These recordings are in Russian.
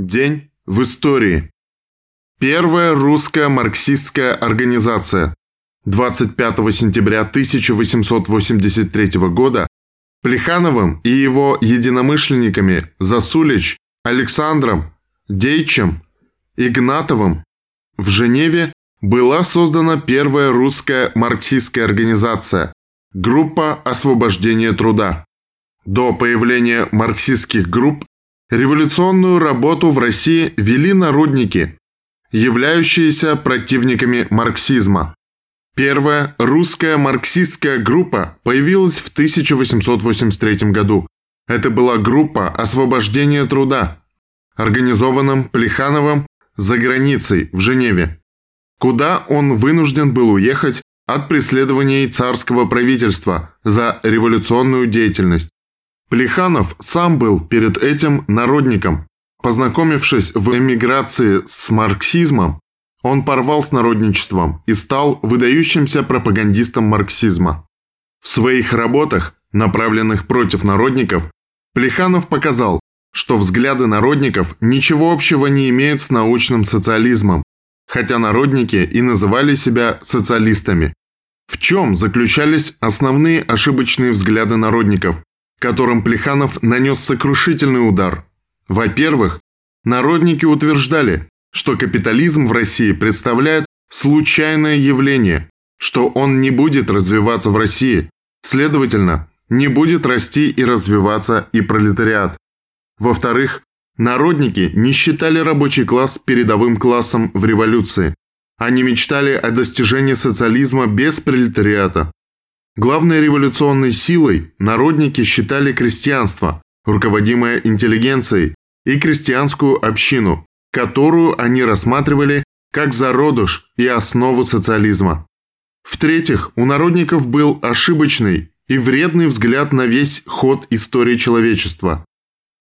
День в истории. Первая русская марксистская организация. 25 сентября 1883 года Плехановым и его единомышленниками Засулич, Александром, Дейчем, Игнатовым в Женеве была создана первая русская марксистская организация – Группа освобождения труда. До появления марксистских групп революционную работу в России вели народники, являющиеся противниками марксизма. Первая русская марксистская группа появилась в 1883 году. Это была группа освобождения труда, организованным Плехановым за границей в Женеве, куда он вынужден был уехать от преследований царского правительства за революционную деятельность. Плеханов сам был перед этим народником. Познакомившись в эмиграции с марксизмом, он порвал с народничеством и стал выдающимся пропагандистом марксизма. В своих работах, направленных против народников, Плеханов показал, что взгляды народников ничего общего не имеют с научным социализмом, хотя народники и называли себя социалистами. В чем заключались основные ошибочные взгляды народников, которым Плеханов нанес сокрушительный удар. Во-первых, народники утверждали, что капитализм в России представляет случайное явление, что он не будет развиваться в России, следовательно, не будет расти и развиваться и пролетариат. Во-вторых, народники не считали рабочий класс передовым классом в революции. Они мечтали о достижении социализма без пролетариата. Главной революционной силой народники считали крестьянство, руководимое интеллигенцией, и крестьянскую общину, которую они рассматривали как зародыш и основу социализма. В-третьих, у народников был ошибочный и вредный взгляд на весь ход истории человечества.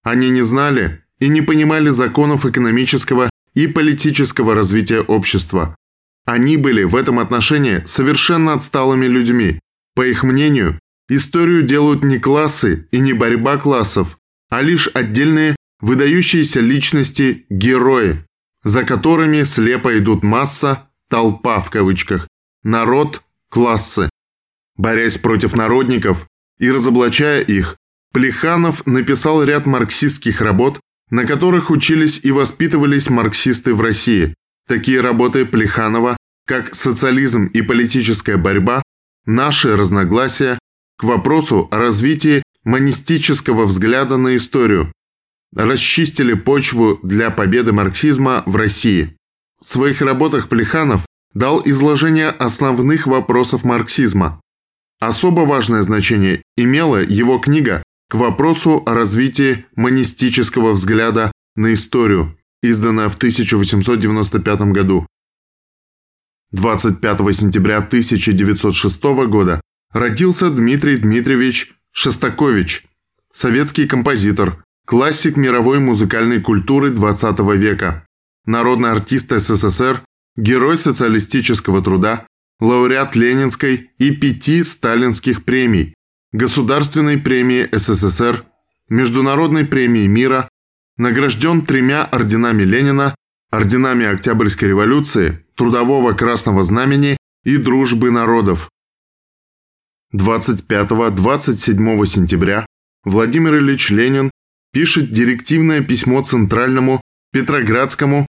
Они не знали и не понимали законов экономического и политического развития общества. Они были в этом отношении совершенно отсталыми людьми, по их мнению, историю делают не классы и не борьба классов, а лишь отдельные выдающиеся личности – герои, за которыми слепо идут масса, толпа в кавычках, народ, классы. Борясь против народников и разоблачая их, Плеханов написал ряд марксистских работ, на которых учились и воспитывались марксисты в России. Такие работы Плеханова, как «Социализм и политическая борьба», наши разногласия к вопросу о развитии монистического взгляда на историю, расчистили почву для победы марксизма в России. В своих работах Плеханов дал изложение основных вопросов марксизма. Особо важное значение имела его книга к вопросу о развитии монистического взгляда на историю, изданная в 1895 году. 25 сентября 1906 года родился Дмитрий Дмитриевич Шостакович, советский композитор, классик мировой музыкальной культуры XX века, народный артист СССР, герой социалистического труда, лауреат Ленинской и пяти сталинских премий, Государственной премии СССР, Международной премии мира, награжден тремя орденами Ленина, орденами Октябрьской революции, Трудового Красного Знамени и Дружбы народов. 25-27 сентября Владимир Ильич Ленин пишет директивное письмо Центральному, Петроградскому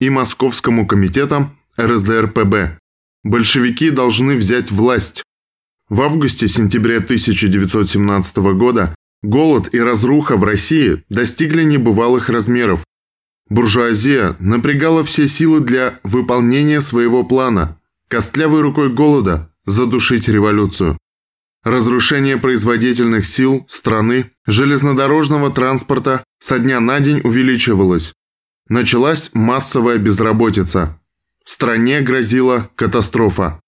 и Московскому комитетам РСДРПБ. Большевики должны взять власть. В августе-сентябре 1917 года голод и разруха в России достигли небывалых размеров. Буржуазия напрягала все силы для выполнения своего плана – костлявой рукой голода задушить революцию. Разрушение производительных сил страны, железнодорожного транспорта со дня на день увеличивалось. Началась массовая безработица. В стране грозила катастрофа.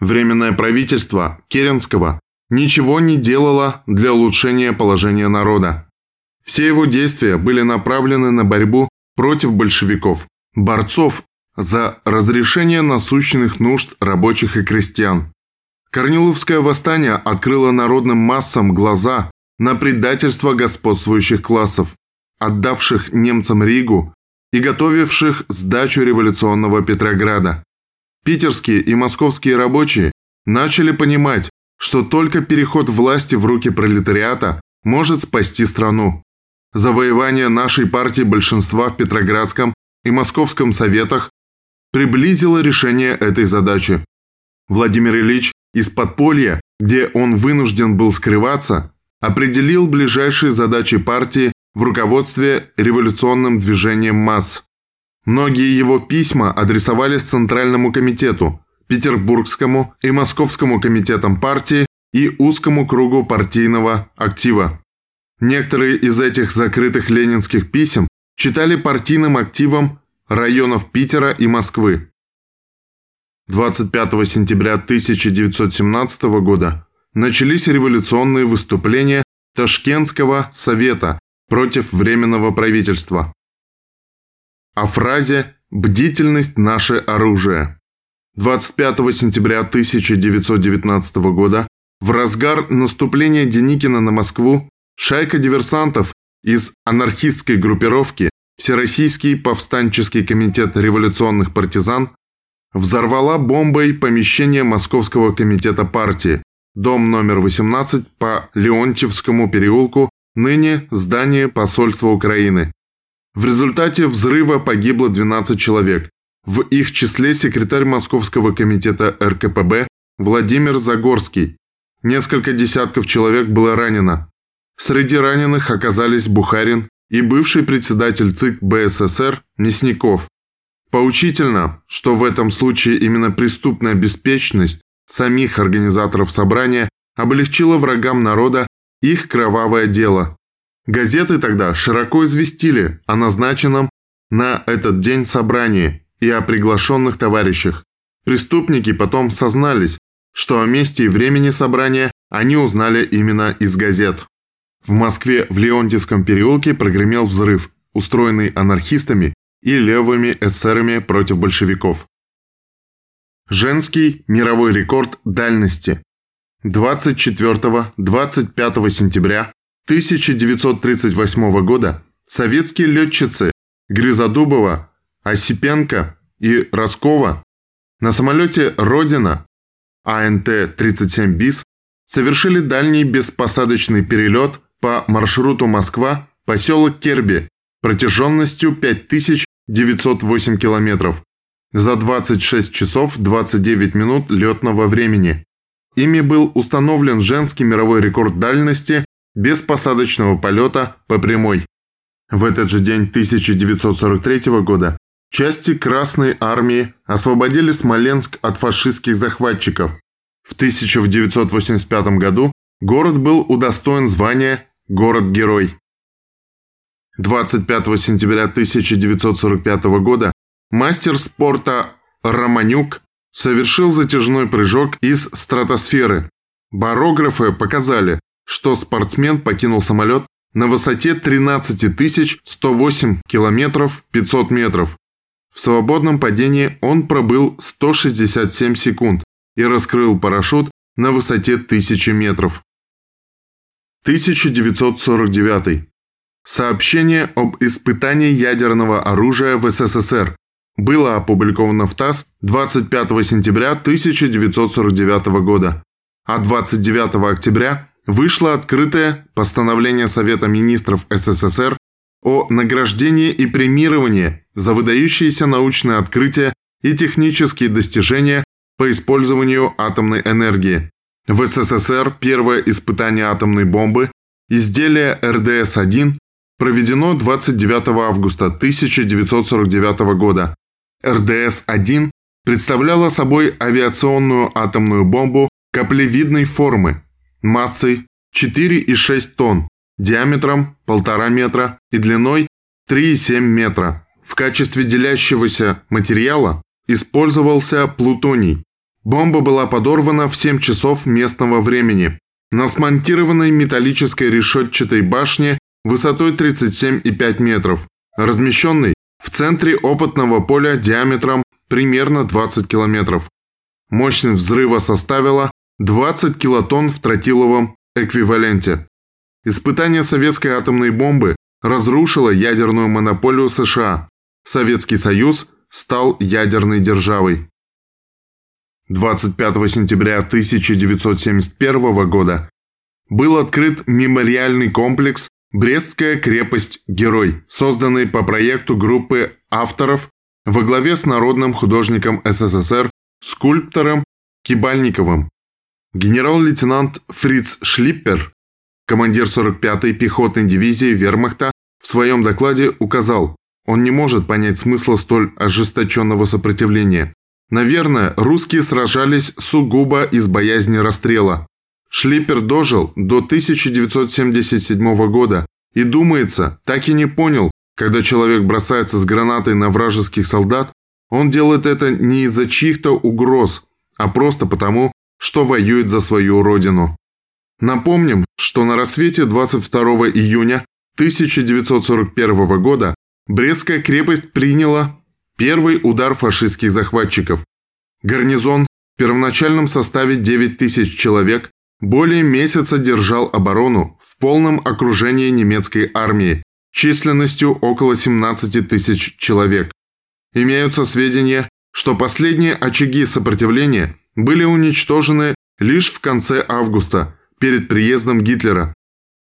Временное правительство Керенского ничего не делало для улучшения положения народа. Все его действия были направлены на борьбу против большевиков, борцов за разрешение насущных нужд рабочих и крестьян. Корниловское восстание открыло народным массам глаза на предательство господствующих классов, отдавших немцам Ригу, и готовивших сдачу революционного Петрограда. Питерские и московские рабочие начали понимать, что только переход власти в руки пролетариата может спасти страну. Завоевание нашей партии большинства в Петроградском и Московском советах приблизило решение этой задачи. Владимир Ильич из подполья, где он вынужден был скрываться, определил ближайшие задачи партии в руководстве революционным движением масс. Многие его письма адресовались Центральному комитету, Петербургскому и Московскому комитетам партии и узкому кругу партийного актива. Некоторые из этих закрытых ленинских писем читали партийным активом районов Питера и Москвы. 25 сентября 1917 года начались революционные выступления Ташкентского совета против Временного правительства. О фразе «бдительность – наше оружие». 25 сентября 1919 года в разгар наступления Деникина на Москву шайка диверсантов из анархистской группировки Всероссийский повстанческий комитет революционных партизан взорвала бомбой помещение Московского комитета партии, дом номер 18 по Леонтьевскому переулку, ныне здание посольства Украины. В результате взрыва погибло 12 человек, в их числе секретарь Московского комитета РКПБ Владимир Загорский. Несколько десятков человек было ранено. Среди раненых оказались Бухарин и бывший председатель ЦИК БССР Мясников. Поучительно, что в этом случае именно преступная беспечность самих организаторов собрания облегчила врагам народа их кровавое дело. Газеты тогда широко известили о назначенном на этот день собрании и о приглашенных товарищах. Преступники потом сознались, что о месте и времени собрания они узнали именно из газет. В Москве в Леонтьевском переулке прогремел взрыв, устроенный анархистами и левыми эсерами против большевиков. Женский мировой рекорд дальности. 24-25 сентября 1938 года советские летчицы Гризодубова Осипенко и Роскова на самолете «Родина» АНТ-37 БИС совершили дальний беспосадочный перелет по маршруту Москва, поселок Керби, протяженностью 5908 километров за 26 часов 29 минут летного времени. Ими был установлен женский мировой рекорд дальности без посадочного полета по прямой. В этот же день 1943 года Части Красной Армии освободили Смоленск от фашистских захватчиков. В 1985 году город был удостоен звания «Город-герой». 25 сентября 1945 года мастер спорта Романюк совершил затяжной прыжок из стратосферы. Барографы показали, что спортсмен покинул самолет на высоте 13 108 километров 500 метров в свободном падении он пробыл 167 секунд и раскрыл парашют на высоте 1000 метров. 1949. Сообщение об испытании ядерного оружия в СССР было опубликовано в ТАСС 25 сентября 1949 года, а 29 октября вышло открытое постановление Совета министров СССР о награждении и премировании за выдающиеся научные открытия и технические достижения по использованию атомной энергии. В СССР первое испытание атомной бомбы, изделие РДС-1, проведено 29 августа 1949 года. РДС-1 представляла собой авиационную атомную бомбу каплевидной формы массой 4,6 тонн диаметром 1,5 метра и длиной 3,7 метра. В качестве делящегося материала использовался плутоний. Бомба была подорвана в 7 часов местного времени на смонтированной металлической решетчатой башне высотой 37,5 метров, размещенной в центре опытного поля диаметром примерно 20 километров. Мощность взрыва составила 20 килотонн в тротиловом эквиваленте. Испытание советской атомной бомбы разрушило ядерную монополию США. Советский Союз стал ядерной державой. 25 сентября 1971 года был открыт мемориальный комплекс «Брестская крепость-герой», созданный по проекту группы авторов во главе с народным художником СССР, скульптором Кибальниковым. Генерал-лейтенант Фриц Шлиппер, командир 45-й пехотной дивизии вермахта, в своем докладе указал, он не может понять смысла столь ожесточенного сопротивления. Наверное, русские сражались сугубо из боязни расстрела. Шлиппер дожил до 1977 года и, думается, так и не понял, когда человек бросается с гранатой на вражеских солдат, он делает это не из-за чьих-то угроз, а просто потому, что воюет за свою родину. Напомним, что на рассвете 22 июня 1941 года Брестская крепость приняла первый удар фашистских захватчиков. Гарнизон в первоначальном составе 9 тысяч человек более месяца держал оборону в полном окружении немецкой армии численностью около 17 тысяч человек. Имеются сведения, что последние очаги сопротивления были уничтожены лишь в конце августа, перед приездом Гитлера.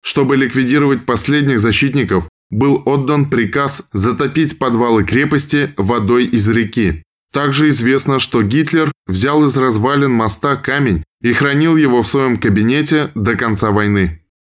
Чтобы ликвидировать последних защитников, был отдан приказ затопить подвалы крепости водой из реки. Также известно, что Гитлер взял из развалин моста камень и хранил его в своем кабинете до конца войны.